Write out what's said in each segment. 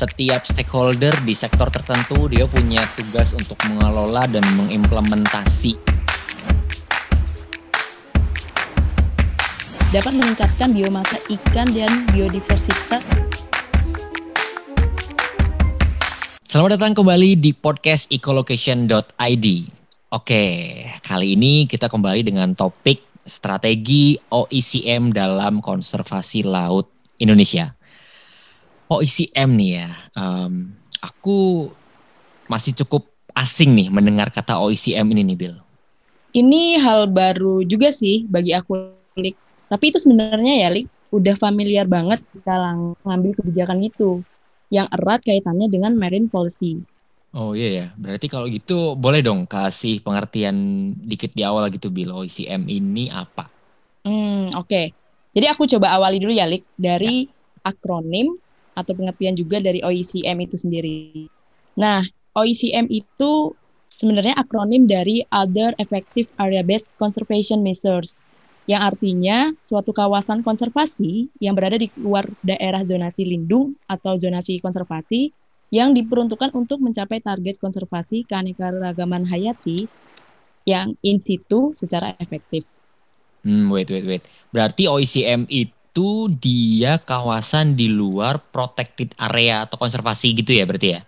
setiap stakeholder di sektor tertentu dia punya tugas untuk mengelola dan mengimplementasi dapat meningkatkan biomasa ikan dan biodiversitas. Selamat datang kembali di podcast ecolocation.id. Oke, kali ini kita kembali dengan topik strategi OECM dalam konservasi laut Indonesia. OECM nih ya, um, aku masih cukup asing nih mendengar kata OECM ini nih Bill. Ini hal baru juga sih bagi aku, Lik. Tapi itu sebenarnya ya, Lik, udah familiar banget kita ngambil kebijakan itu yang erat kaitannya dengan marine policy. Oh iya ya, berarti kalau gitu boleh dong kasih pengertian dikit di awal gitu Bill, OECM ini apa? Hmm, oke. Okay. Jadi aku coba awali dulu ya, Lik, dari ya. akronim atau pengertian juga dari OECM itu sendiri. Nah, OECM itu sebenarnya akronim dari Other Effective Area Based Conservation Measures yang artinya suatu kawasan konservasi yang berada di luar daerah zonasi lindung atau zonasi konservasi yang diperuntukkan untuk mencapai target konservasi keanekaragaman hayati yang in situ secara efektif. Hmm, wait, wait, wait. Berarti OECM itu itu dia kawasan di luar protected area atau konservasi gitu ya berarti ya?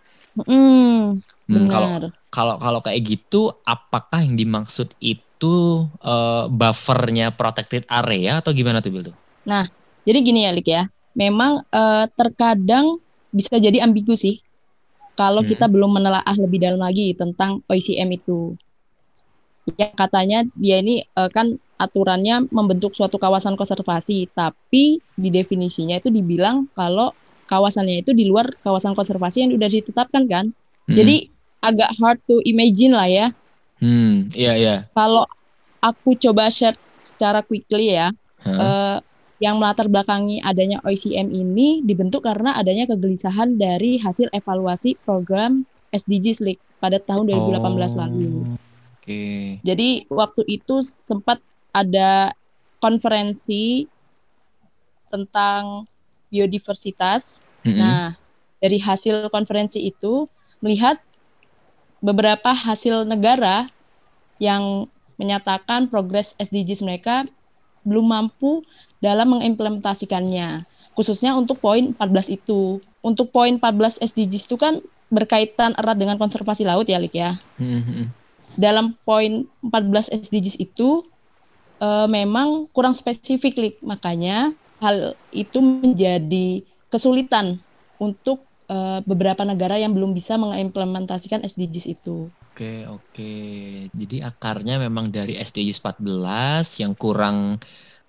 Hmm, hmm kalau kalau kalau kayak gitu, apakah yang dimaksud itu uh, buffernya protected area atau gimana tuh Bil tuh? Nah, jadi gini ya Lik ya, memang uh, terkadang bisa jadi ambigu sih kalau hmm. kita belum menelaah lebih dalam lagi tentang OICM itu. Ya katanya dia ini uh, kan aturannya membentuk suatu kawasan konservasi, tapi di definisinya itu dibilang kalau kawasannya itu di luar kawasan konservasi yang sudah ditetapkan kan. Hmm. Jadi agak hard to imagine lah ya. Hmm, iya yeah, iya. Yeah. Kalau aku coba share secara quickly ya, huh? uh, yang melatar belakangi adanya OICM ini dibentuk karena adanya kegelisahan dari hasil evaluasi program SDGs League pada tahun 2018 oh, lalu. Oke. Okay. Jadi waktu itu sempat ada konferensi tentang biodiversitas. Mm -hmm. Nah, dari hasil konferensi itu melihat beberapa hasil negara yang menyatakan progres SDGs mereka belum mampu dalam mengimplementasikannya. Khususnya untuk poin 14 itu. Untuk poin 14 SDGs itu kan berkaitan erat dengan konservasi laut ya, Lik ya. Mm -hmm. Dalam poin 14 SDGs itu uh, memang kurang spesifik, Lik. makanya hal itu menjadi kesulitan untuk uh, beberapa negara yang belum bisa mengimplementasikan SDGs itu. Oke, oke. Jadi akarnya memang dari SDGs 14 yang kurang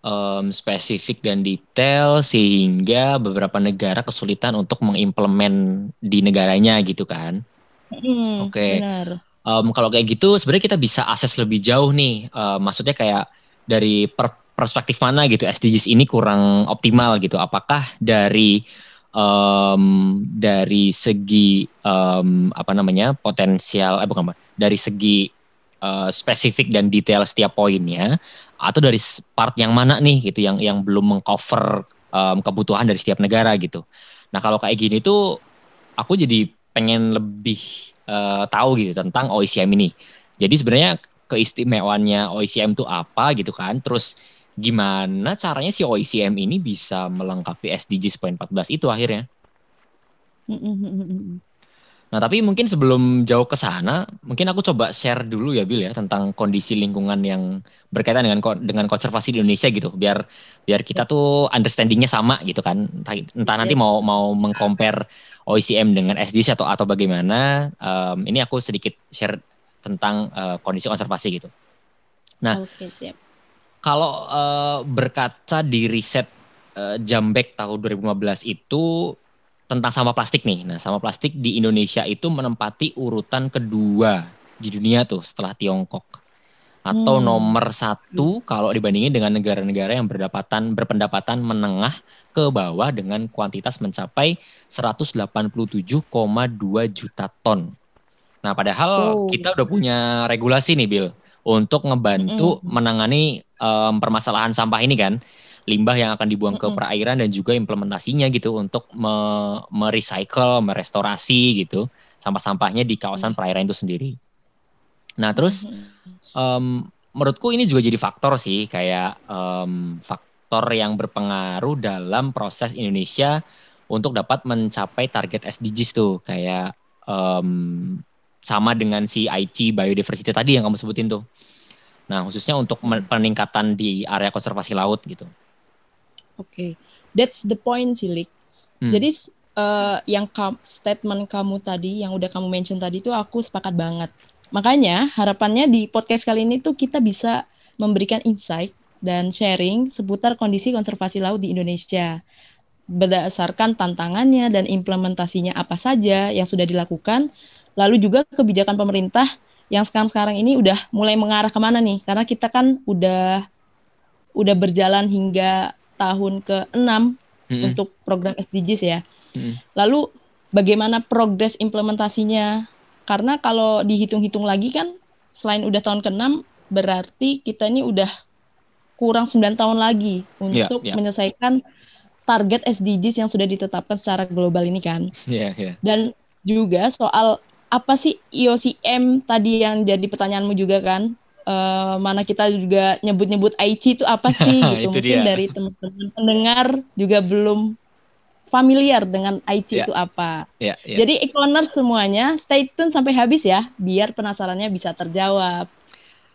um, spesifik dan detail sehingga beberapa negara kesulitan untuk mengimplement di negaranya gitu kan. Hmm, oke. Um, kalau kayak gitu sebenarnya kita bisa akses lebih jauh nih. Uh, maksudnya kayak dari per perspektif mana gitu SDGs ini kurang optimal gitu? Apakah dari um, dari segi um, apa namanya potensial eh bukan dari segi uh, spesifik dan detail setiap poinnya atau dari part yang mana nih gitu yang yang belum mengcover um, kebutuhan dari setiap negara gitu. Nah kalau kayak gini tuh aku jadi pengen lebih uh, tahu gitu tentang OECM ini. Jadi sebenarnya keistimewaannya OECM itu apa gitu kan. Terus gimana caranya si OECM ini bisa melengkapi SDGs poin 14 itu akhirnya. Nah, tapi mungkin sebelum jauh ke sana, mungkin aku coba share dulu ya Bill ya tentang kondisi lingkungan yang berkaitan dengan dengan konservasi di Indonesia gitu, biar biar kita tuh understandingnya sama gitu kan. Entah, entah nanti iya. mau mau mengcompare OECM dengan SDGs atau atau bagaimana. Um, ini aku sedikit share tentang uh, kondisi konservasi gitu. Nah, okay, siap. kalau uh, berkaca di riset uh, Jambek tahun 2015 itu tentang sampah plastik nih. Nah, sampah plastik di Indonesia itu menempati urutan kedua di dunia tuh setelah Tiongkok. Atau hmm. nomor satu kalau dibandingin dengan negara-negara yang berdapatan berpendapatan menengah ke bawah dengan kuantitas mencapai 187,2 juta ton Nah, padahal oh. kita udah punya regulasi nih, Bill, untuk ngebantu mm -hmm. menangani um, permasalahan sampah ini kan. limbah yang akan dibuang ke perairan dan juga implementasinya gitu untuk me merecycle, merestorasi gitu sampah-sampahnya di kawasan perairan itu sendiri. Nah terus um, menurutku ini juga jadi faktor sih kayak um, faktor yang berpengaruh dalam proses Indonesia untuk dapat mencapai target SDGs tuh kayak um, sama dengan si IT biodiversity tadi yang kamu sebutin tuh. Nah khususnya untuk peningkatan di area konservasi laut gitu. Oke, okay. that's the point sih, Hmm. Jadi uh, yang statement kamu tadi, yang udah kamu mention tadi itu aku sepakat banget. Makanya harapannya di podcast kali ini tuh kita bisa memberikan insight dan sharing seputar kondisi konservasi laut di Indonesia berdasarkan tantangannya dan implementasinya apa saja yang sudah dilakukan, lalu juga kebijakan pemerintah yang sekarang-sekarang ini udah mulai mengarah ke mana nih? Karena kita kan udah udah berjalan hingga tahun ke-6 mm -hmm. untuk program SDGs ya. Lalu bagaimana progres implementasinya? Karena kalau dihitung-hitung lagi kan selain udah tahun ke-6 berarti kita ini udah kurang 9 tahun lagi iya, untuk yeah, yeah. menyelesaikan target SDGs yang sudah ditetapkan secara global ini kan. Yeah, yeah. Dan juga soal apa sih IOCM tadi yang jadi pertanyaanmu juga kan? Uh, mana kita juga nyebut-nyebut IT itu apa sih gitu. Mungkin dia. dari teman-teman pendengar juga belum familiar dengan IT yeah. itu apa. Yeah, yeah. Jadi Econer semuanya stay tune sampai habis ya, biar penasarannya bisa terjawab.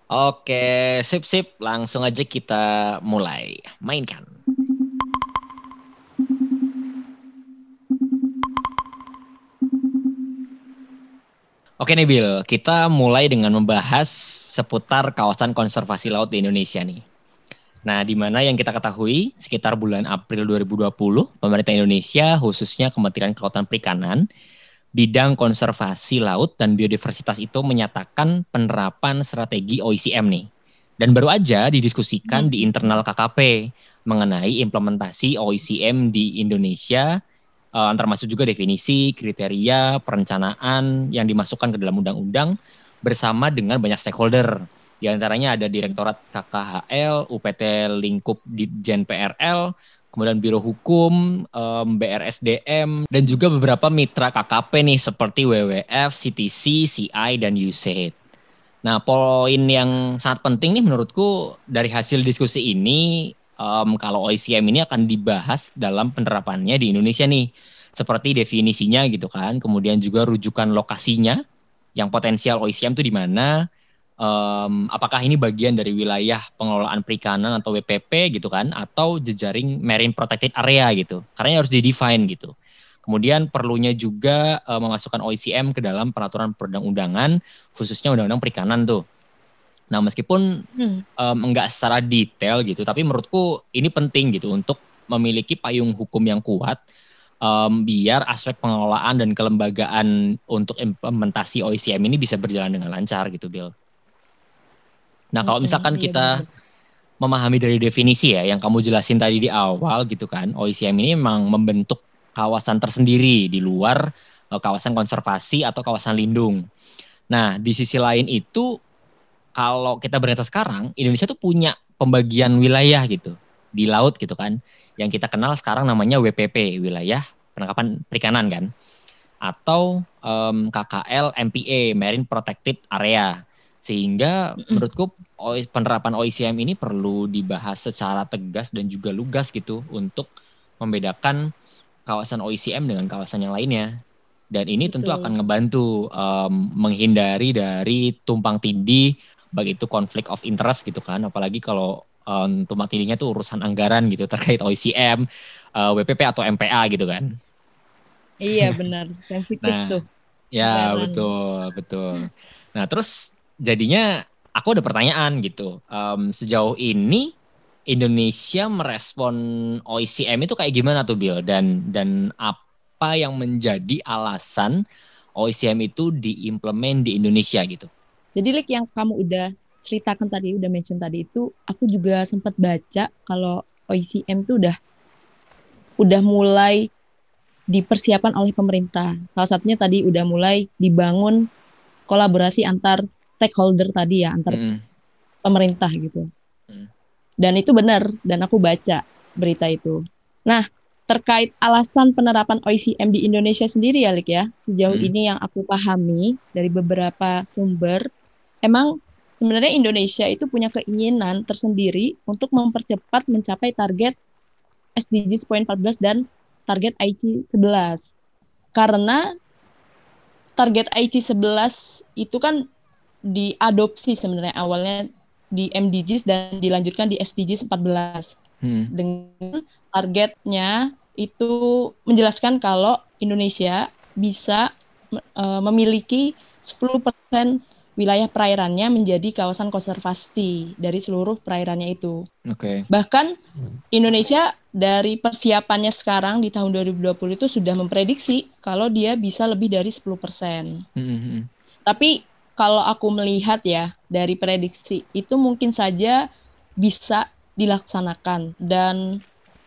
Oke, sip sip, langsung aja kita mulai mainkan. Oke nih Bill, kita mulai dengan membahas seputar kawasan konservasi laut di Indonesia nih. Nah, di mana yang kita ketahui sekitar bulan April 2020, pemerintah Indonesia khususnya Kementerian Kelautan Perikanan bidang konservasi laut dan biodiversitas itu menyatakan penerapan strategi OICM nih. Dan baru aja didiskusikan hmm. di internal KKP mengenai implementasi OICM di Indonesia uh, termasuk juga definisi, kriteria, perencanaan yang dimasukkan ke dalam undang-undang bersama dengan banyak stakeholder di antaranya ada Direktorat KKHL, UPT Lingkup Ditjen PRL, kemudian Biro Hukum, um, BRSDM, dan juga beberapa mitra KKP nih seperti WWF, CTC, CI, dan USAID. Nah, poin yang sangat penting nih menurutku dari hasil diskusi ini, um, kalau OICM ini akan dibahas dalam penerapannya di Indonesia nih. Seperti definisinya gitu kan, kemudian juga rujukan lokasinya, yang potensial OICM itu di mana, um, apakah ini bagian dari wilayah pengelolaan perikanan atau WPP gitu kan. Atau jejaring marine protected area gitu. Karena harus didefine gitu. Kemudian perlunya juga uh, memasukkan OICM ke dalam peraturan perundang-undangan khususnya undang-undang perikanan tuh nah meskipun hmm. um, enggak secara detail gitu tapi menurutku ini penting gitu untuk memiliki payung hukum yang kuat um, biar aspek pengelolaan dan kelembagaan untuk implementasi OICM ini bisa berjalan dengan lancar gitu Bill. Nah, kalau misalkan iya, kita memahami dari definisi ya yang kamu jelasin tadi di awal gitu kan, OICM ini memang membentuk kawasan tersendiri di luar uh, kawasan konservasi atau kawasan lindung. Nah, di sisi lain itu kalau kita berkata sekarang, Indonesia tuh punya pembagian wilayah gitu di laut gitu kan, yang kita kenal sekarang namanya WPP, wilayah penangkapan perikanan kan, atau um, KKL MPA, Marine Protected Area. Sehingga mm. menurutku penerapan OICM ini perlu dibahas secara tegas dan juga lugas gitu untuk membedakan kawasan OICM dengan kawasan yang lainnya. Dan ini Betul. tentu akan ngebantu um, menghindari dari tumpang tindih baik itu konflik of interest gitu kan apalagi kalau um, tumpang tindihnya tuh urusan anggaran gitu terkait OICM, uh, WPP atau MPA gitu kan. Iya benar, sensitif nah, tuh. Ya anggaran. betul betul. Nah terus jadinya aku ada pertanyaan gitu. Um, sejauh ini Indonesia merespon OICM itu kayak gimana tuh Bill dan dan apa yang menjadi alasan OICM itu diimplement di Indonesia gitu? Jadi like yang kamu udah ceritakan tadi, udah mention tadi itu, aku juga sempat baca kalau OICM itu udah udah mulai dipersiapkan oleh pemerintah. Salah satunya tadi udah mulai dibangun kolaborasi antar stakeholder tadi ya antar hmm. pemerintah gitu. Hmm. Dan itu benar dan aku baca berita itu. Nah, terkait alasan penerapan OICM di Indonesia sendiri ya, Lik ya. Sejauh hmm. ini yang aku pahami dari beberapa sumber, emang sebenarnya Indonesia itu punya keinginan tersendiri untuk mempercepat mencapai target SDGs poin 14 dan target IT 11. Karena target IT 11 itu kan diadopsi sebenarnya awalnya di MDGs dan dilanjutkan di SDGs 14. Hmm. Dengan targetnya itu menjelaskan kalau Indonesia bisa uh, memiliki 10% wilayah perairannya menjadi kawasan konservasi dari seluruh perairannya itu. Oke. Okay. Bahkan Indonesia dari persiapannya sekarang di tahun 2020 itu sudah memprediksi kalau dia bisa lebih dari 10%. Mm -hmm. Tapi kalau aku melihat ya dari prediksi itu mungkin saja bisa dilaksanakan dan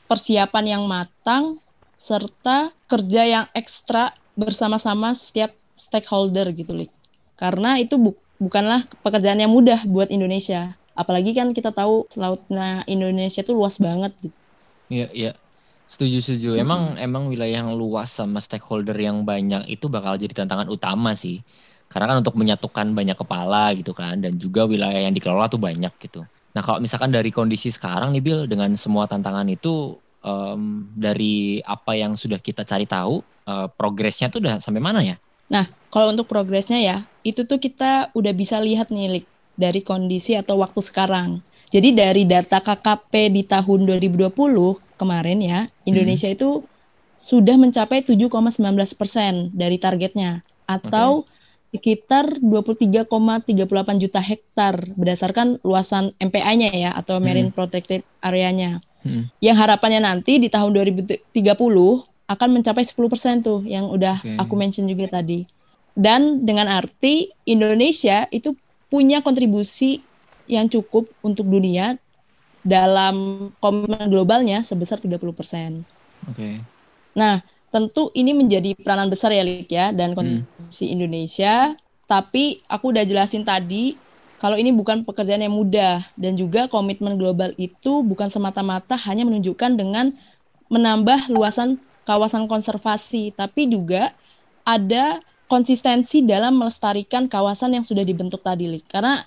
persiapan yang matang, serta kerja yang ekstra bersama-sama setiap stakeholder gitu, Lik. Karena itu bu bukanlah pekerjaan yang mudah buat Indonesia. Apalagi kan kita tahu lautnya Indonesia itu luas banget gitu. Iya, iya. Setuju, setuju. Emang hmm. emang wilayah yang luas sama stakeholder yang banyak itu bakal jadi tantangan utama sih. Karena kan untuk menyatukan banyak kepala gitu kan dan juga wilayah yang dikelola tuh banyak gitu. Nah kalau misalkan dari kondisi sekarang nih Bill dengan semua tantangan itu um, dari apa yang sudah kita cari tahu uh, progresnya tuh udah sampai mana ya? Nah kalau untuk progresnya ya itu tuh kita udah bisa lihat nih Lik, dari kondisi atau waktu sekarang. Jadi dari data KKP di tahun 2020 kemarin ya Indonesia hmm. itu sudah mencapai 7,19 persen dari targetnya atau okay sekitar 23,38 juta hektar berdasarkan luasan MPA-nya ya atau hmm. Marine hmm. Protected Area-nya. Hmm. Yang harapannya nanti di tahun 2030 akan mencapai 10% tuh yang udah okay. aku mention juga tadi. Dan dengan arti Indonesia itu punya kontribusi yang cukup untuk dunia dalam komitmen globalnya sebesar 30%. Oke. Okay. Nah, tentu ini menjadi peranan besar ya Lik ya dan kondisi hmm. Indonesia. Tapi aku udah jelasin tadi kalau ini bukan pekerjaan yang mudah dan juga komitmen global itu bukan semata-mata hanya menunjukkan dengan menambah luasan kawasan konservasi, tapi juga ada konsistensi dalam melestarikan kawasan yang sudah dibentuk tadi, Lik. Karena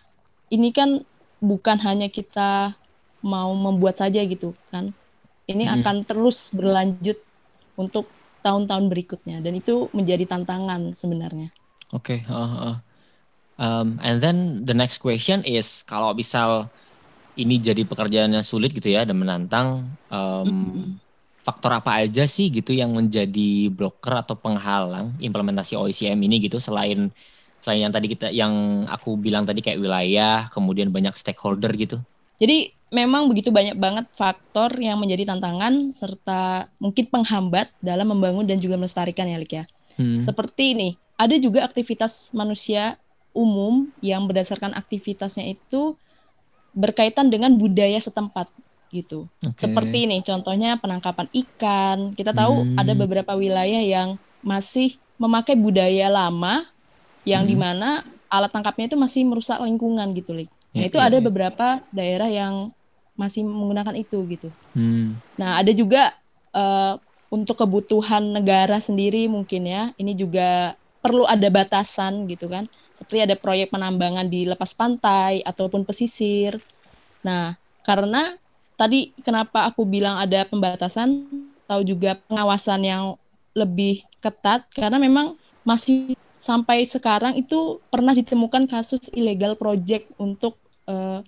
ini kan bukan hanya kita mau membuat saja gitu kan. Ini hmm. akan terus berlanjut untuk tahun-tahun berikutnya dan itu menjadi tantangan sebenarnya. Oke, okay. uh, uh. Um, and then the next question is kalau misal ini jadi pekerjaan yang sulit gitu ya dan menantang, um, mm -hmm. Faktor apa aja sih gitu yang menjadi blocker atau penghalang implementasi OECM ini gitu selain selain yang tadi kita yang aku bilang tadi kayak wilayah, kemudian banyak stakeholder gitu. Jadi memang begitu banyak banget faktor yang menjadi tantangan serta mungkin penghambat dalam membangun dan juga melestarikan ya Lik ya. Hmm. Seperti ini, ada juga aktivitas manusia umum yang berdasarkan aktivitasnya itu berkaitan dengan budaya setempat gitu. Okay. Seperti ini contohnya penangkapan ikan. Kita tahu hmm. ada beberapa wilayah yang masih memakai budaya lama yang hmm. di mana alat tangkapnya itu masih merusak lingkungan gitu, Lik. Nah, ya, itu ada beberapa daerah yang masih menggunakan itu gitu. Hmm. Nah ada juga uh, untuk kebutuhan negara sendiri mungkin ya ini juga perlu ada batasan gitu kan. Seperti ada proyek penambangan di lepas pantai ataupun pesisir. Nah karena tadi kenapa aku bilang ada pembatasan, tahu juga pengawasan yang lebih ketat karena memang masih sampai sekarang itu pernah ditemukan kasus ilegal project untuk uh,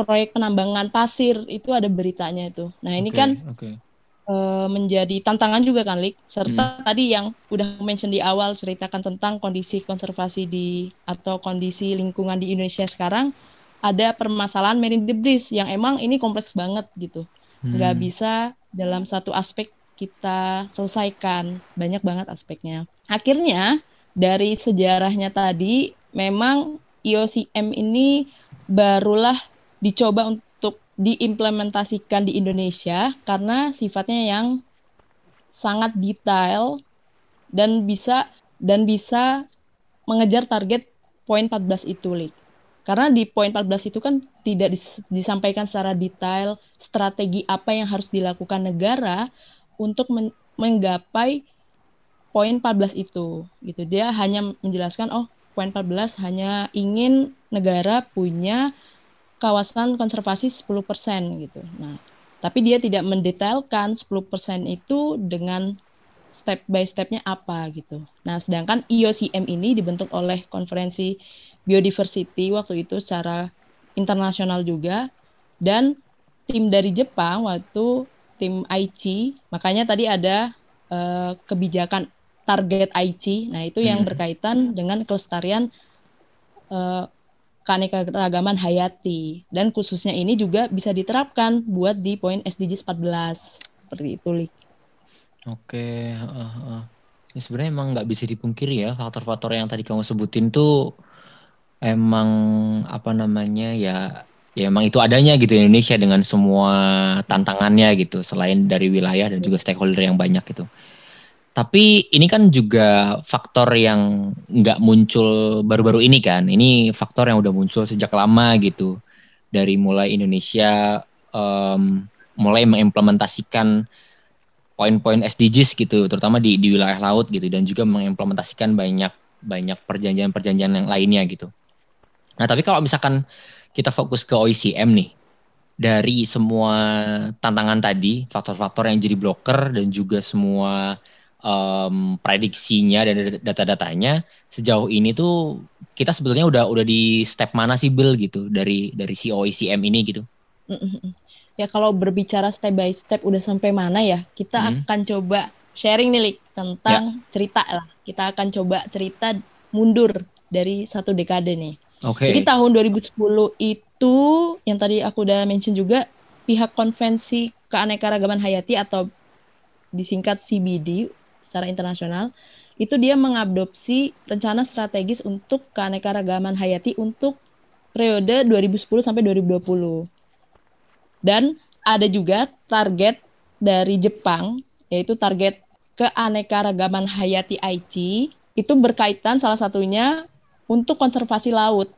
proyek penambangan pasir itu ada beritanya itu. Nah ini okay, kan okay. Uh, menjadi tantangan juga kan, Lik. Serta hmm. tadi yang udah mention di awal ceritakan tentang kondisi konservasi di atau kondisi lingkungan di Indonesia sekarang ada permasalahan marine debris yang emang ini kompleks banget gitu. Hmm. Nggak bisa dalam satu aspek kita selesaikan. Banyak banget aspeknya. Akhirnya dari sejarahnya tadi memang IOCM ini barulah dicoba untuk diimplementasikan di Indonesia karena sifatnya yang sangat detail dan bisa dan bisa mengejar target poin 14 itu, Lik. Karena di poin 14 itu kan tidak dis disampaikan secara detail strategi apa yang harus dilakukan negara untuk men menggapai poin 14 itu gitu. Dia hanya menjelaskan oh poin 14 hanya ingin negara punya kawasan konservasi 10% gitu. Nah, tapi dia tidak mendetailkan 10% itu dengan step by stepnya apa gitu. Nah, sedangkan IOCM ini dibentuk oleh konferensi biodiversity waktu itu secara internasional juga dan tim dari Jepang waktu tim Aichi makanya tadi ada uh, kebijakan target Aichi nah itu hmm. yang berkaitan dengan kelestarian uh, keanekaragaman hayati dan khususnya ini juga bisa diterapkan buat di poin SDGs 14 seperti itu Lik. Oke, uh, uh. Ini sebenarnya emang nggak bisa dipungkiri ya faktor-faktor yang tadi kamu sebutin tuh emang apa namanya ya ya emang itu adanya gitu Indonesia dengan semua tantangannya gitu selain dari wilayah dan juga stakeholder yang banyak gitu. Tapi ini kan juga faktor yang nggak muncul baru-baru ini kan. Ini faktor yang udah muncul sejak lama gitu. Dari mulai Indonesia um, mulai mengimplementasikan poin-poin SDGs gitu, terutama di di wilayah laut gitu dan juga mengimplementasikan banyak banyak perjanjian-perjanjian yang lainnya gitu. Nah, tapi kalau misalkan kita fokus ke OECM nih, dari semua tantangan tadi, faktor-faktor yang jadi blocker dan juga semua um, prediksinya dan data-datanya, sejauh ini tuh kita sebetulnya udah udah di step mana sih Bill gitu dari dari si OECM ini gitu? Ya kalau berbicara step by step udah sampai mana ya, kita hmm. akan coba sharing nih Lik, tentang ya. cerita lah. Kita akan coba cerita mundur dari satu dekade nih. Okay. Jadi tahun 2010 itu yang tadi aku udah mention juga pihak konvensi keanekaragaman hayati atau disingkat CBD secara internasional itu dia mengadopsi rencana strategis untuk keanekaragaman hayati untuk periode 2010 sampai 2020. Dan ada juga target dari Jepang yaitu target keanekaragaman hayati Aichi itu berkaitan salah satunya untuk konservasi laut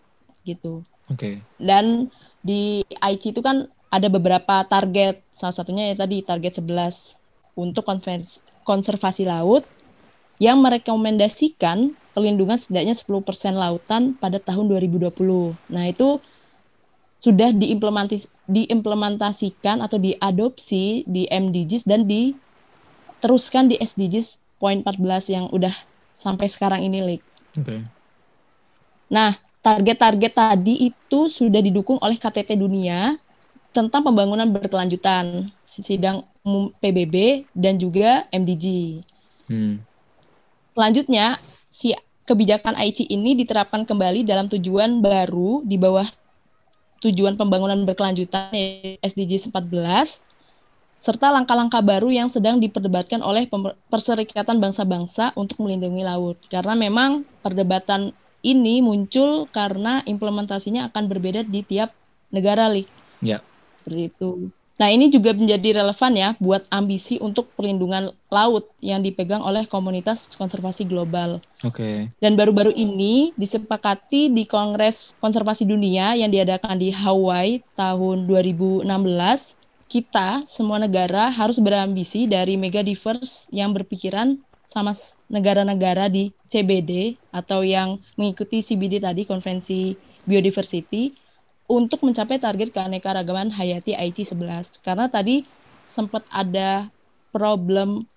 gitu. Oke. Okay. Dan di IC itu kan ada beberapa target. Salah satunya ya tadi target 11 untuk konservasi laut yang merekomendasikan perlindungan setidaknya 10% lautan pada tahun 2020. Nah, itu sudah diimplementis diimplementasikan atau diadopsi di MDGs dan diteruskan di SDGs poin 14 yang udah sampai sekarang ini, Lik. Oke. Okay. Nah, target-target tadi itu sudah didukung oleh KTT Dunia tentang pembangunan berkelanjutan, sidang umum PBB dan juga MDG. Hmm. Selanjutnya, si kebijakan IC ini diterapkan kembali dalam tujuan baru di bawah tujuan pembangunan berkelanjutan SDGs 14 serta langkah-langkah baru yang sedang diperdebatkan oleh Perserikatan Bangsa-Bangsa untuk melindungi laut. Karena memang perdebatan ini muncul karena implementasinya akan berbeda di tiap negara, Li. Ya. Seperti itu. Nah, ini juga menjadi relevan ya buat ambisi untuk perlindungan laut yang dipegang oleh komunitas konservasi global. Oke. Okay. Dan baru-baru ini disepakati di Kongres Konservasi Dunia yang diadakan di Hawaii tahun 2016, kita semua negara harus berambisi dari mega diverse yang berpikiran sama negara-negara di CBD atau yang mengikuti CBD tadi konvensi biodiversity untuk mencapai target keanekaragaman hayati IT 11 karena tadi sempat ada problem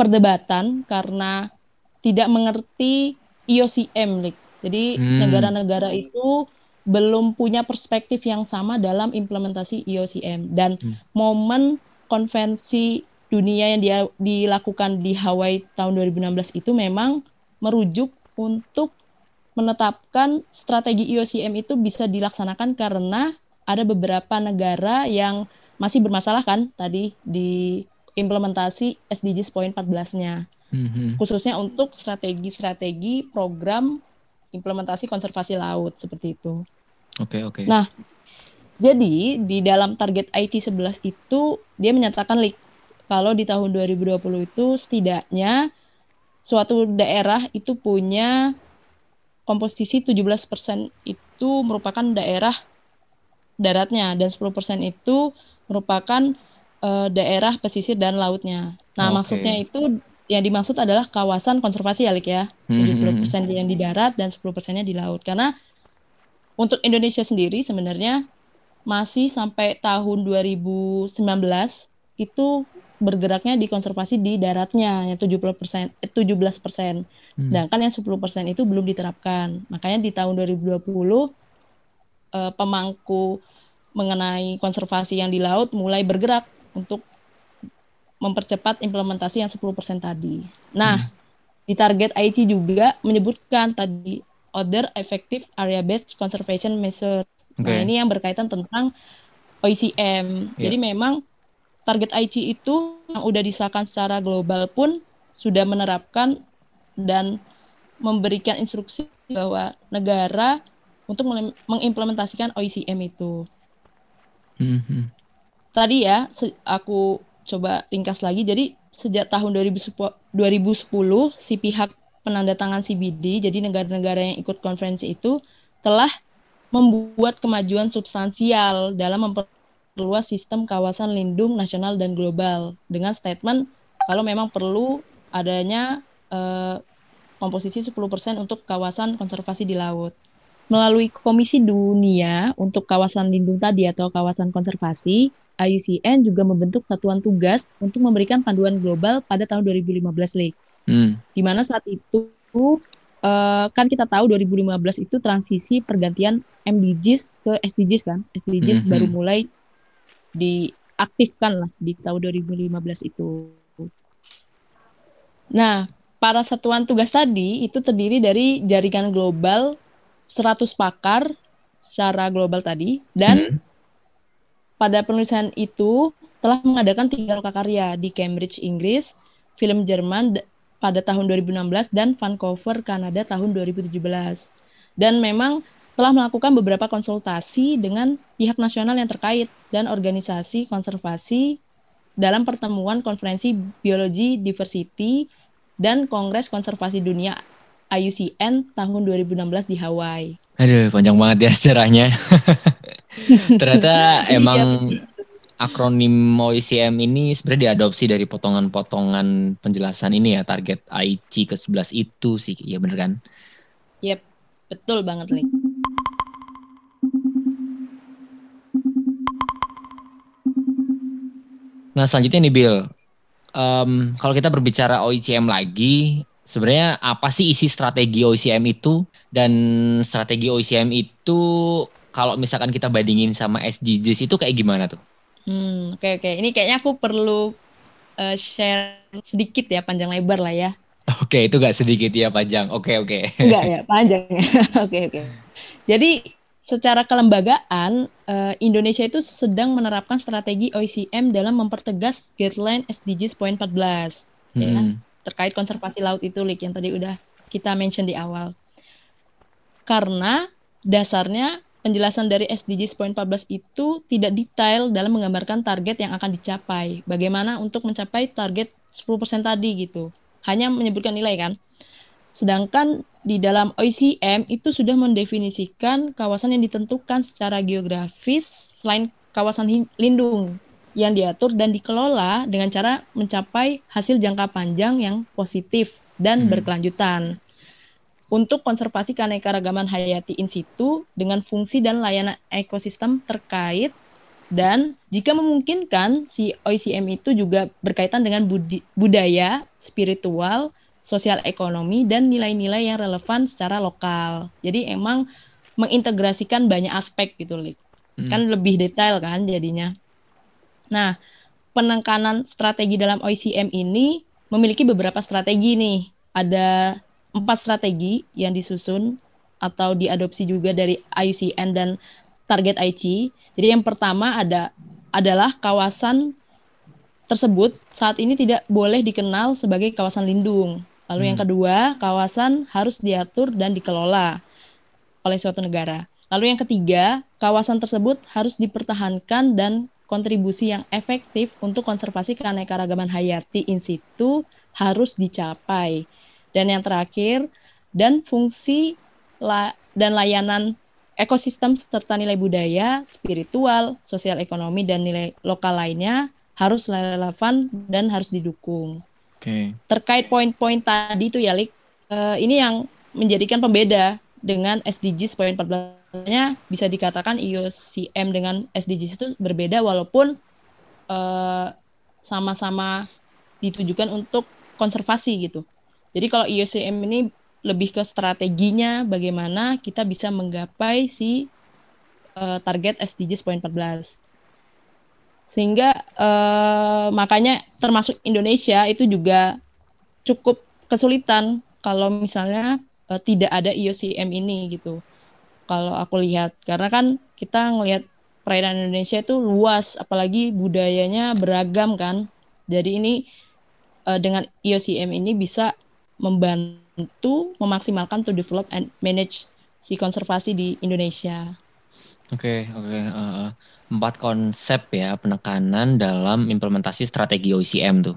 perdebatan karena tidak mengerti IOCM like. Jadi hmm. negara-negara hmm. itu belum punya perspektif yang sama dalam implementasi IOCM dan hmm. momen konvensi dunia yang dia dilakukan di Hawaii tahun 2016 itu memang merujuk untuk menetapkan strategi IOCM itu bisa dilaksanakan karena ada beberapa negara yang masih bermasalah kan tadi di implementasi SDGs poin 14-nya. Mm-hmm. Khususnya untuk strategi-strategi program implementasi konservasi laut seperti itu. Oke, okay, oke. Okay. Nah, jadi di dalam target IT 11 itu dia menyatakan kalau di tahun 2020 itu setidaknya suatu daerah itu punya komposisi 17% itu merupakan daerah daratnya dan 10% itu merupakan uh, daerah pesisir dan lautnya. Nah, okay. maksudnya itu yang dimaksud adalah kawasan konservasi ya, Lik ya. 70% hmm. yang di darat dan 10%-nya di laut. Karena untuk Indonesia sendiri sebenarnya masih sampai tahun 2019 itu bergeraknya di konservasi di daratnya yang 70 persen, eh, 17 persen. Hmm. Sedangkan yang 10 persen itu belum diterapkan. Makanya di tahun 2020 eh, pemangku mengenai konservasi yang di laut mulai bergerak untuk mempercepat implementasi yang 10 persen tadi. Nah, hmm. di target IT juga menyebutkan tadi other effective area based conservation measures. Okay. Nah, ini yang berkaitan tentang OECM. Yeah. Jadi memang target IT itu yang udah disahkan secara global pun sudah menerapkan dan memberikan instruksi bahwa negara untuk mengimplementasikan OECM itu. Mm-hmm. Tadi ya, aku coba ringkas lagi. Jadi sejak tahun 2010, 2010 si pihak penandatangan CBD, jadi negara-negara yang ikut konferensi itu telah membuat kemajuan substansial dalam memper memperluas sistem kawasan lindung nasional dan global dengan statement kalau memang perlu adanya eh, komposisi 10% untuk kawasan konservasi di laut. Melalui Komisi Dunia untuk kawasan lindung tadi atau kawasan konservasi, IUCN juga membentuk satuan tugas untuk memberikan panduan global pada tahun 2015, Lake. Hmm. Di mana saat itu uh, kan kita tahu 2015 itu transisi pergantian MDGs ke SDGs kan. SDGs hmm. baru mulai diaktifkan lah di tahun 2015 itu. Nah, para satuan tugas tadi itu terdiri dari jaringan global 100 pakar secara global tadi dan hmm. pada penulisan itu telah mengadakan tiga lokakarya di Cambridge, Inggris, film Jerman pada tahun 2016 dan Vancouver, Kanada tahun 2017. Dan memang telah melakukan beberapa konsultasi dengan pihak nasional yang terkait dan organisasi konservasi dalam pertemuan konferensi biologi diversity dan Kongres Konservasi Dunia IUCN tahun 2016 di Hawaii. Aduh, panjang banget ya sejarahnya. Ternyata emang akronim OICM ini sebenarnya diadopsi dari potongan-potongan penjelasan ini ya, target IC ke-11 itu sih, ya bener kan? Yep, betul banget, Lee. Nah selanjutnya nih Bill, um, kalau kita berbicara OICM lagi, sebenarnya apa sih isi strategi OICM itu dan strategi OICM itu kalau misalkan kita bandingin sama SDGs itu kayak gimana tuh? Hmm, oke okay, oke. Okay. Ini kayaknya aku perlu uh, share sedikit ya panjang lebar lah ya. Oke, okay, itu gak sedikit ya panjang. Oke okay, oke. Okay. Enggak ya panjang. Oke oke. Okay, okay. Jadi secara kelembagaan uh, Indonesia itu sedang menerapkan strategi OICM dalam mempertegas guideline SDGs poin 14 ya, hmm. ya terkait konservasi laut itu Lik yang tadi udah kita mention di awal. Karena dasarnya penjelasan dari SDGs poin 14 itu tidak detail dalam menggambarkan target yang akan dicapai. Bagaimana untuk mencapai target 10% tadi gitu. Hanya menyebutkan nilai kan. Sedangkan di dalam OICM itu sudah mendefinisikan kawasan yang ditentukan secara geografis selain kawasan lindung yang diatur dan dikelola dengan cara mencapai hasil jangka panjang yang positif dan hmm. berkelanjutan. Untuk konservasi keanekaragaman hayati in situ dengan fungsi dan layanan ekosistem terkait dan jika memungkinkan si OICM itu juga berkaitan dengan budaya, spiritual, sosial ekonomi dan nilai-nilai yang relevan secara lokal. Jadi emang mengintegrasikan banyak aspek gitu, Lik. Hmm. Kan lebih detail kan jadinya. Nah, penekanan strategi dalam OICM ini memiliki beberapa strategi nih. Ada empat strategi yang disusun atau diadopsi juga dari IUCN dan target IC. Jadi yang pertama ada adalah kawasan tersebut saat ini tidak boleh dikenal sebagai kawasan lindung Lalu hmm. yang kedua, kawasan harus diatur dan dikelola oleh suatu negara. Lalu yang ketiga, kawasan tersebut harus dipertahankan dan kontribusi yang efektif untuk konservasi keanekaragaman hayati in situ harus dicapai. Dan yang terakhir, dan fungsi la dan layanan ekosistem serta nilai budaya, spiritual, sosial ekonomi dan nilai lokal lainnya harus relevan dan harus didukung. Okay. Terkait poin-poin tadi itu ya, Lik, uh, ini yang menjadikan pembeda dengan SDGs poin 14-nya bisa dikatakan IOCM dengan SDGs itu berbeda walaupun eh, sama-sama ditujukan untuk konservasi gitu. Jadi kalau IOCM ini lebih ke strateginya bagaimana kita bisa menggapai si uh, target SDGs poin 14. Sehingga uh, makanya termasuk Indonesia itu juga cukup kesulitan kalau misalnya uh, tidak ada IOCM ini gitu. Kalau aku lihat karena kan kita ngelihat perairan Indonesia itu luas apalagi budayanya beragam kan. Jadi ini uh, dengan IOCM ini bisa membantu memaksimalkan to develop and manage si konservasi di Indonesia. Oke, okay, oke. Okay. Uh, eh, empat konsep ya penekanan dalam implementasi strategi OCM tuh.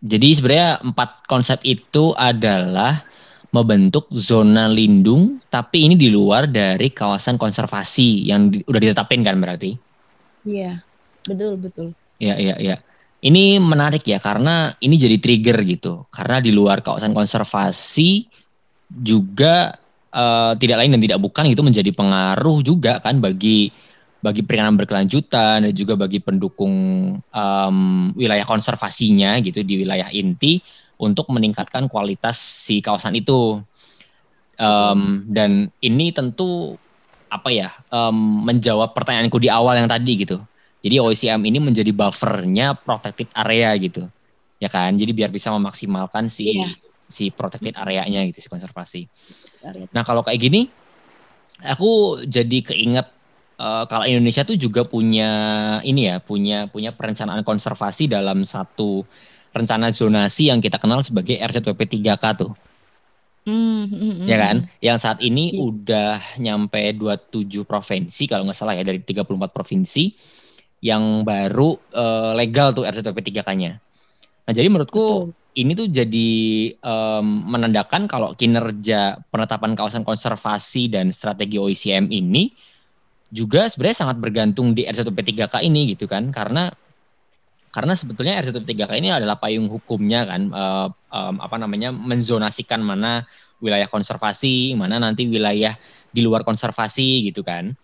Jadi sebenarnya empat konsep itu adalah membentuk zona lindung, tapi ini di luar dari kawasan konservasi yang di, udah ditetapin kan berarti? Iya, betul betul. Iya iya iya. Ini menarik ya karena ini jadi trigger gitu. Karena di luar kawasan konservasi juga uh, tidak lain dan tidak bukan itu menjadi pengaruh juga kan bagi bagi perikanan berkelanjutan dan juga bagi pendukung um, wilayah konservasinya gitu di wilayah inti untuk meningkatkan kualitas si kawasan itu. Um, dan ini tentu apa ya um, menjawab pertanyaanku di awal yang tadi gitu. Jadi OECM ini menjadi buffernya protected area gitu, ya kan? Jadi biar bisa memaksimalkan si yeah. si protected areanya gitu, si konservasi. Nah kalau kayak gini, aku jadi keinget uh, kalau Indonesia tuh juga punya ini ya, punya punya perencanaan konservasi dalam satu rencana zonasi yang kita kenal sebagai RZWP 3K tuh. Mm, mm, mm, ya kan? Yang saat ini yeah. udah nyampe 27 provinsi kalau nggak salah ya dari 34 provinsi yang baru uh, legal tuh RZWP 3K-nya. Nah, jadi menurutku Betul. ini tuh jadi um, menandakan kalau kinerja penetapan kawasan konservasi dan strategi OECM ini juga sebenarnya sangat bergantung di RZWP 3K ini gitu kan karena karena sebetulnya RZWP 3K ini adalah payung hukumnya kan uh, um, apa namanya menzonasikan mana wilayah konservasi, mana nanti wilayah di luar konservasi gitu kan.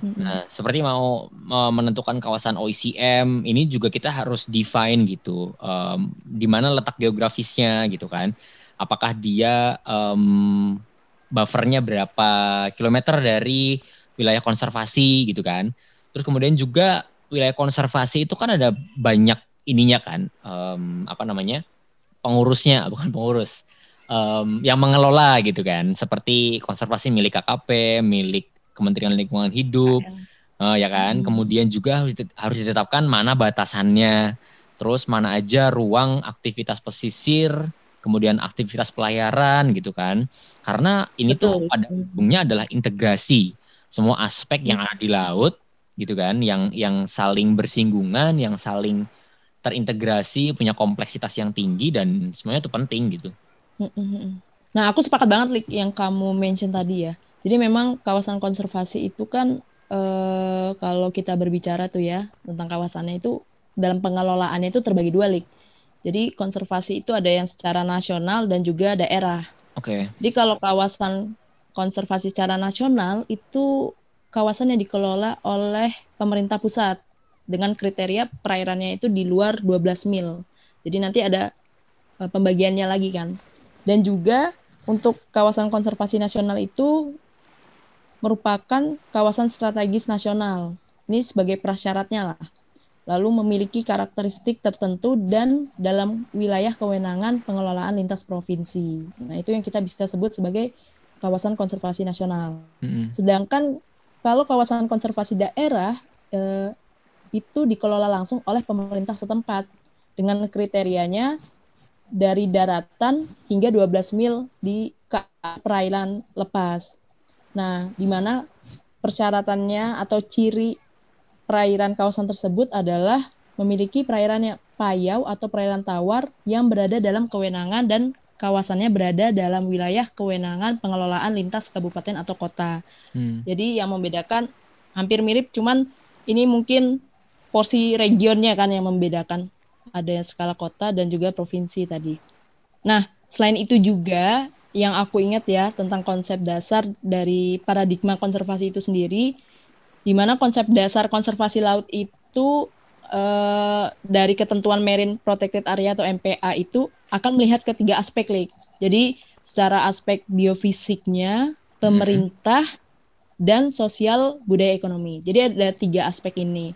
Nah, seperti mau menentukan kawasan OECM, ini juga kita harus define gitu, um, di mana letak geografisnya gitu kan. Apakah dia um, buffernya berapa kilometer dari wilayah konservasi gitu kan. Terus kemudian juga wilayah konservasi itu kan ada banyak ininya kan, um, apa namanya, pengurusnya, bukan pengurus, um, yang mengelola gitu kan. Seperti konservasi milik KKP, milik Kementerian Lingkungan Hidup, uh, ya kan. Hmm. Kemudian juga harus ditetapkan mana batasannya, terus mana aja ruang aktivitas pesisir, kemudian aktivitas pelayaran gitu kan. Karena ini Betul. tuh pada ujungnya adalah integrasi semua aspek yang ada di laut gitu kan, yang yang saling bersinggungan, yang saling terintegrasi, punya kompleksitas yang tinggi dan semuanya itu penting gitu. Nah, aku sepakat banget Lik yang kamu mention tadi ya jadi memang kawasan konservasi itu kan eh, kalau kita berbicara tuh ya tentang kawasannya itu dalam pengelolaannya itu terbagi dua, Lik. Jadi konservasi itu ada yang secara nasional dan juga daerah. Oke. Okay. Jadi kalau kawasan konservasi secara nasional itu kawasan yang dikelola oleh pemerintah pusat dengan kriteria perairannya itu di luar 12 mil. Jadi nanti ada eh, pembagiannya lagi kan. Dan juga untuk kawasan konservasi nasional itu merupakan kawasan strategis nasional. Ini sebagai prasyaratnya lah. Lalu memiliki karakteristik tertentu dan dalam wilayah kewenangan pengelolaan lintas provinsi. Nah, itu yang kita bisa sebut sebagai kawasan konservasi nasional. Mm-hmm. Sedangkan kalau kawasan konservasi daerah eh, itu dikelola langsung oleh pemerintah setempat dengan kriterianya dari daratan hingga 12 mil di perairan lepas. Nah, di mana persyaratannya atau ciri perairan kawasan tersebut adalah memiliki perairan yang payau atau perairan tawar yang berada dalam kewenangan dan kawasannya berada dalam wilayah kewenangan pengelolaan lintas kabupaten atau kota. Hmm. Jadi yang membedakan hampir mirip, cuman ini mungkin porsi regionnya kan yang membedakan. Ada yang skala kota dan juga provinsi tadi. Nah, selain itu juga yang aku ingat ya tentang konsep dasar dari paradigma konservasi itu sendiri, di mana konsep dasar konservasi laut itu uh, dari ketentuan Marine Protected Area atau MPA itu akan melihat ketiga aspek, Lik. Jadi secara aspek biofisiknya, pemerintah, dan sosial budaya ekonomi. Jadi ada tiga aspek ini.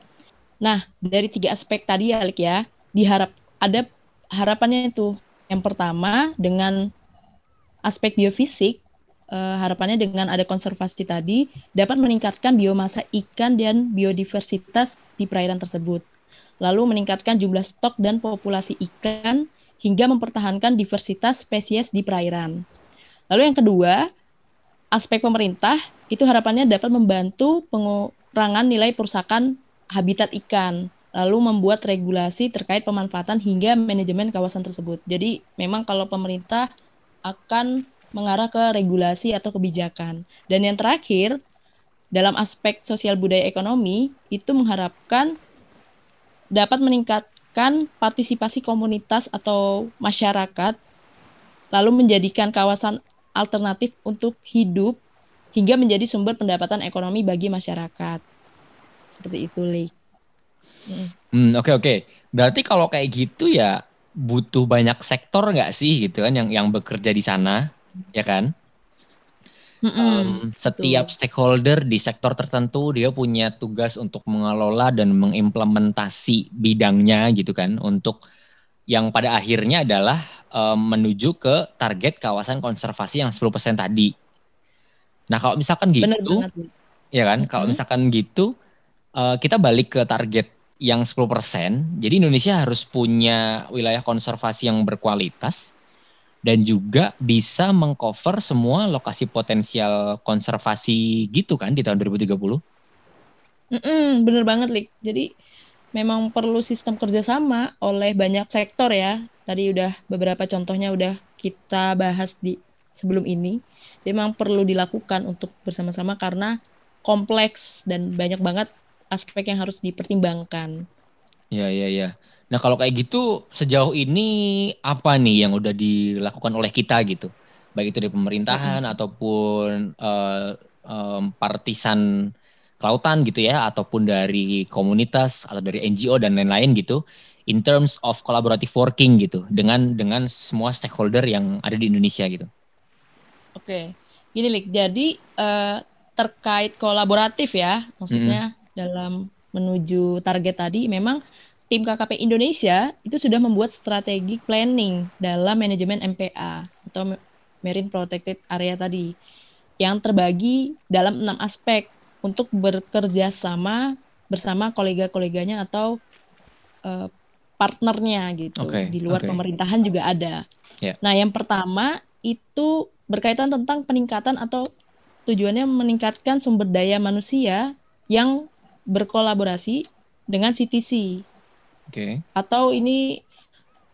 Nah, dari tiga aspek tadi ya, Lik ya, diharap ada harapannya itu. Yang pertama dengan aspek biofisik, uh, harapannya dengan ada konservasi tadi dapat meningkatkan biomasa ikan dan biodiversitas di perairan tersebut lalu meningkatkan jumlah stok dan populasi ikan hingga mempertahankan diversitas spesies di perairan. Lalu yang kedua, aspek pemerintah itu harapannya dapat membantu pengurangan nilai perusakan habitat ikan, lalu membuat regulasi terkait pemanfaatan hingga manajemen kawasan tersebut. Jadi memang kalau pemerintah akan mengarah ke regulasi atau kebijakan. Dan yang terakhir, dalam aspek sosial budaya ekonomi itu mengharapkan dapat meningkatkan partisipasi komunitas atau masyarakat, lalu menjadikan kawasan alternatif untuk hidup hingga menjadi sumber pendapatan ekonomi bagi masyarakat. Seperti itu, Lee. Hmm, oke okay, oke. Okay. Berarti kalau kayak gitu ya butuh banyak sektor nggak sih gitu kan yang yang bekerja di sana, ya kan? um, setiap Betul. stakeholder di sektor tertentu dia punya tugas untuk mengelola dan mengimplementasi bidangnya gitu kan untuk yang pada akhirnya adalah um, menuju ke target kawasan konservasi yang 10% tadi. Nah, kalau misalkan gitu Bener ya kan? Mm -hmm. Kalau misalkan gitu uh, kita balik ke target yang 10%. Jadi Indonesia harus punya wilayah konservasi yang berkualitas dan juga bisa mengcover semua lokasi potensial konservasi gitu kan di tahun 2030. Mm -mm, bener banget, Lik. Jadi memang perlu sistem kerjasama oleh banyak sektor ya. Tadi udah beberapa contohnya udah kita bahas di sebelum ini. Jadi memang perlu dilakukan untuk bersama-sama karena kompleks dan banyak banget aspek yang harus dipertimbangkan. Iya, iya, iya. Nah kalau kayak gitu sejauh ini apa nih yang udah dilakukan oleh kita gitu? Baik itu dari pemerintahan hmm. ataupun uh, um, partisan kelautan gitu ya, ataupun dari komunitas atau dari NGO dan lain-lain gitu, in terms of collaborative working gitu dengan dengan semua stakeholder yang ada di Indonesia gitu. Oke, gini Lik, jadi uh, terkait kolaboratif ya, maksudnya hmm. dalam menuju target tadi memang tim KKP Indonesia itu sudah membuat strategi planning dalam manajemen MPA atau Marine Protected Area tadi yang terbagi dalam enam aspek untuk bekerja sama bersama kolega-koleganya atau uh, partnernya gitu okay, di luar okay. pemerintahan juga ada. Yeah. Nah, yang pertama itu berkaitan tentang peningkatan atau tujuannya meningkatkan sumber daya manusia yang berkolaborasi dengan CTC Okay. Atau ini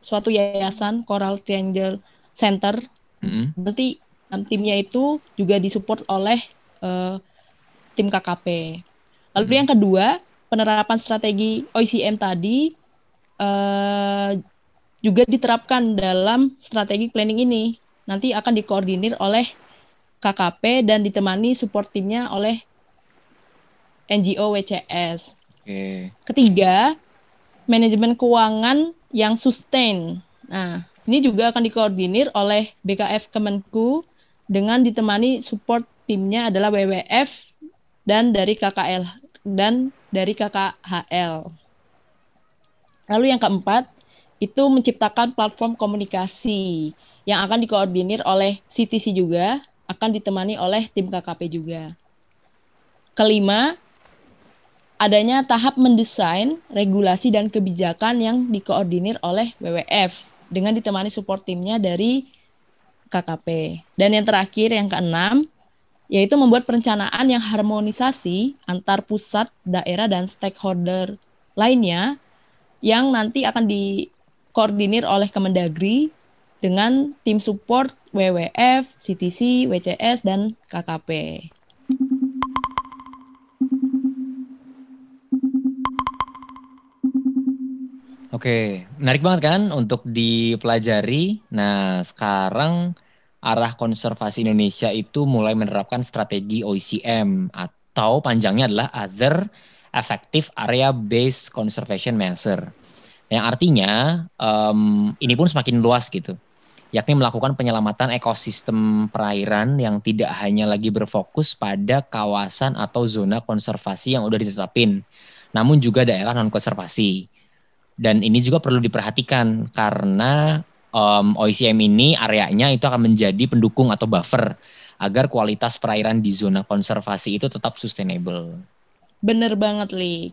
suatu yayasan Coral Triangle Center. Mm-hmm. Nanti timnya itu juga disupport oleh uh, tim KKP. Lalu mm-hmm. yang kedua penerapan strategi OICM tadi uh, juga diterapkan dalam strategi planning ini. Nanti akan dikoordinir oleh KKP dan ditemani support timnya oleh NGO WCS. Okay. Ketiga, manajemen keuangan yang sustain. Nah, ini juga akan dikoordinir oleh BKF Kemenku dengan ditemani support timnya adalah WWF dan dari KKL dan dari KKHL. Lalu yang keempat itu menciptakan platform komunikasi yang akan dikoordinir oleh CTC juga, akan ditemani oleh tim KKP juga. Kelima, adanya tahap mendesain regulasi dan kebijakan yang dikoordinir oleh WWF dengan ditemani support timnya dari KKP. Dan yang terakhir, yang keenam, yaitu membuat perencanaan yang harmonisasi antar pusat, daerah, dan stakeholder lainnya yang nanti akan dikoordinir oleh Kemendagri dengan tim support WWF, CTC, WCS, dan KKP. Oke, menarik banget kan untuk dipelajari. Nah, sekarang arah konservasi Indonesia itu mulai menerapkan strategi OECM atau panjangnya adalah Other Effective Area Based Conservation Measure. Yang artinya um, ini pun semakin luas gitu, yakni melakukan penyelamatan ekosistem perairan yang tidak hanya lagi berfokus pada kawasan atau zona konservasi yang udah ditetapin, namun juga daerah non konservasi. Dan ini juga perlu diperhatikan karena um, OICM ini areanya itu akan menjadi pendukung atau buffer agar kualitas perairan di zona konservasi itu tetap sustainable. Bener banget, Li.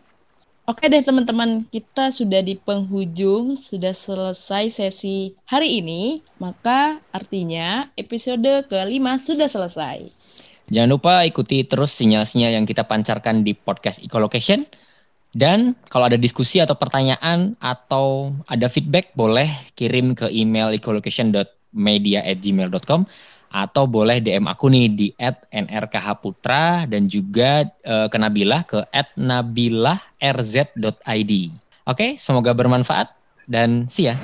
Oke deh teman-teman, kita sudah di penghujung, sudah selesai sesi hari ini, maka artinya episode kelima sudah selesai. Jangan lupa ikuti terus sinyal-sinyal yang kita pancarkan di podcast Ecolocation. Dan kalau ada diskusi atau pertanyaan atau ada feedback, boleh kirim ke email ecolocation.media@gmail.com atau boleh DM aku nih di @nrkhputra dan juga uh, ke Nabila ke @nabilahrz.id. Oke, semoga bermanfaat dan see ya.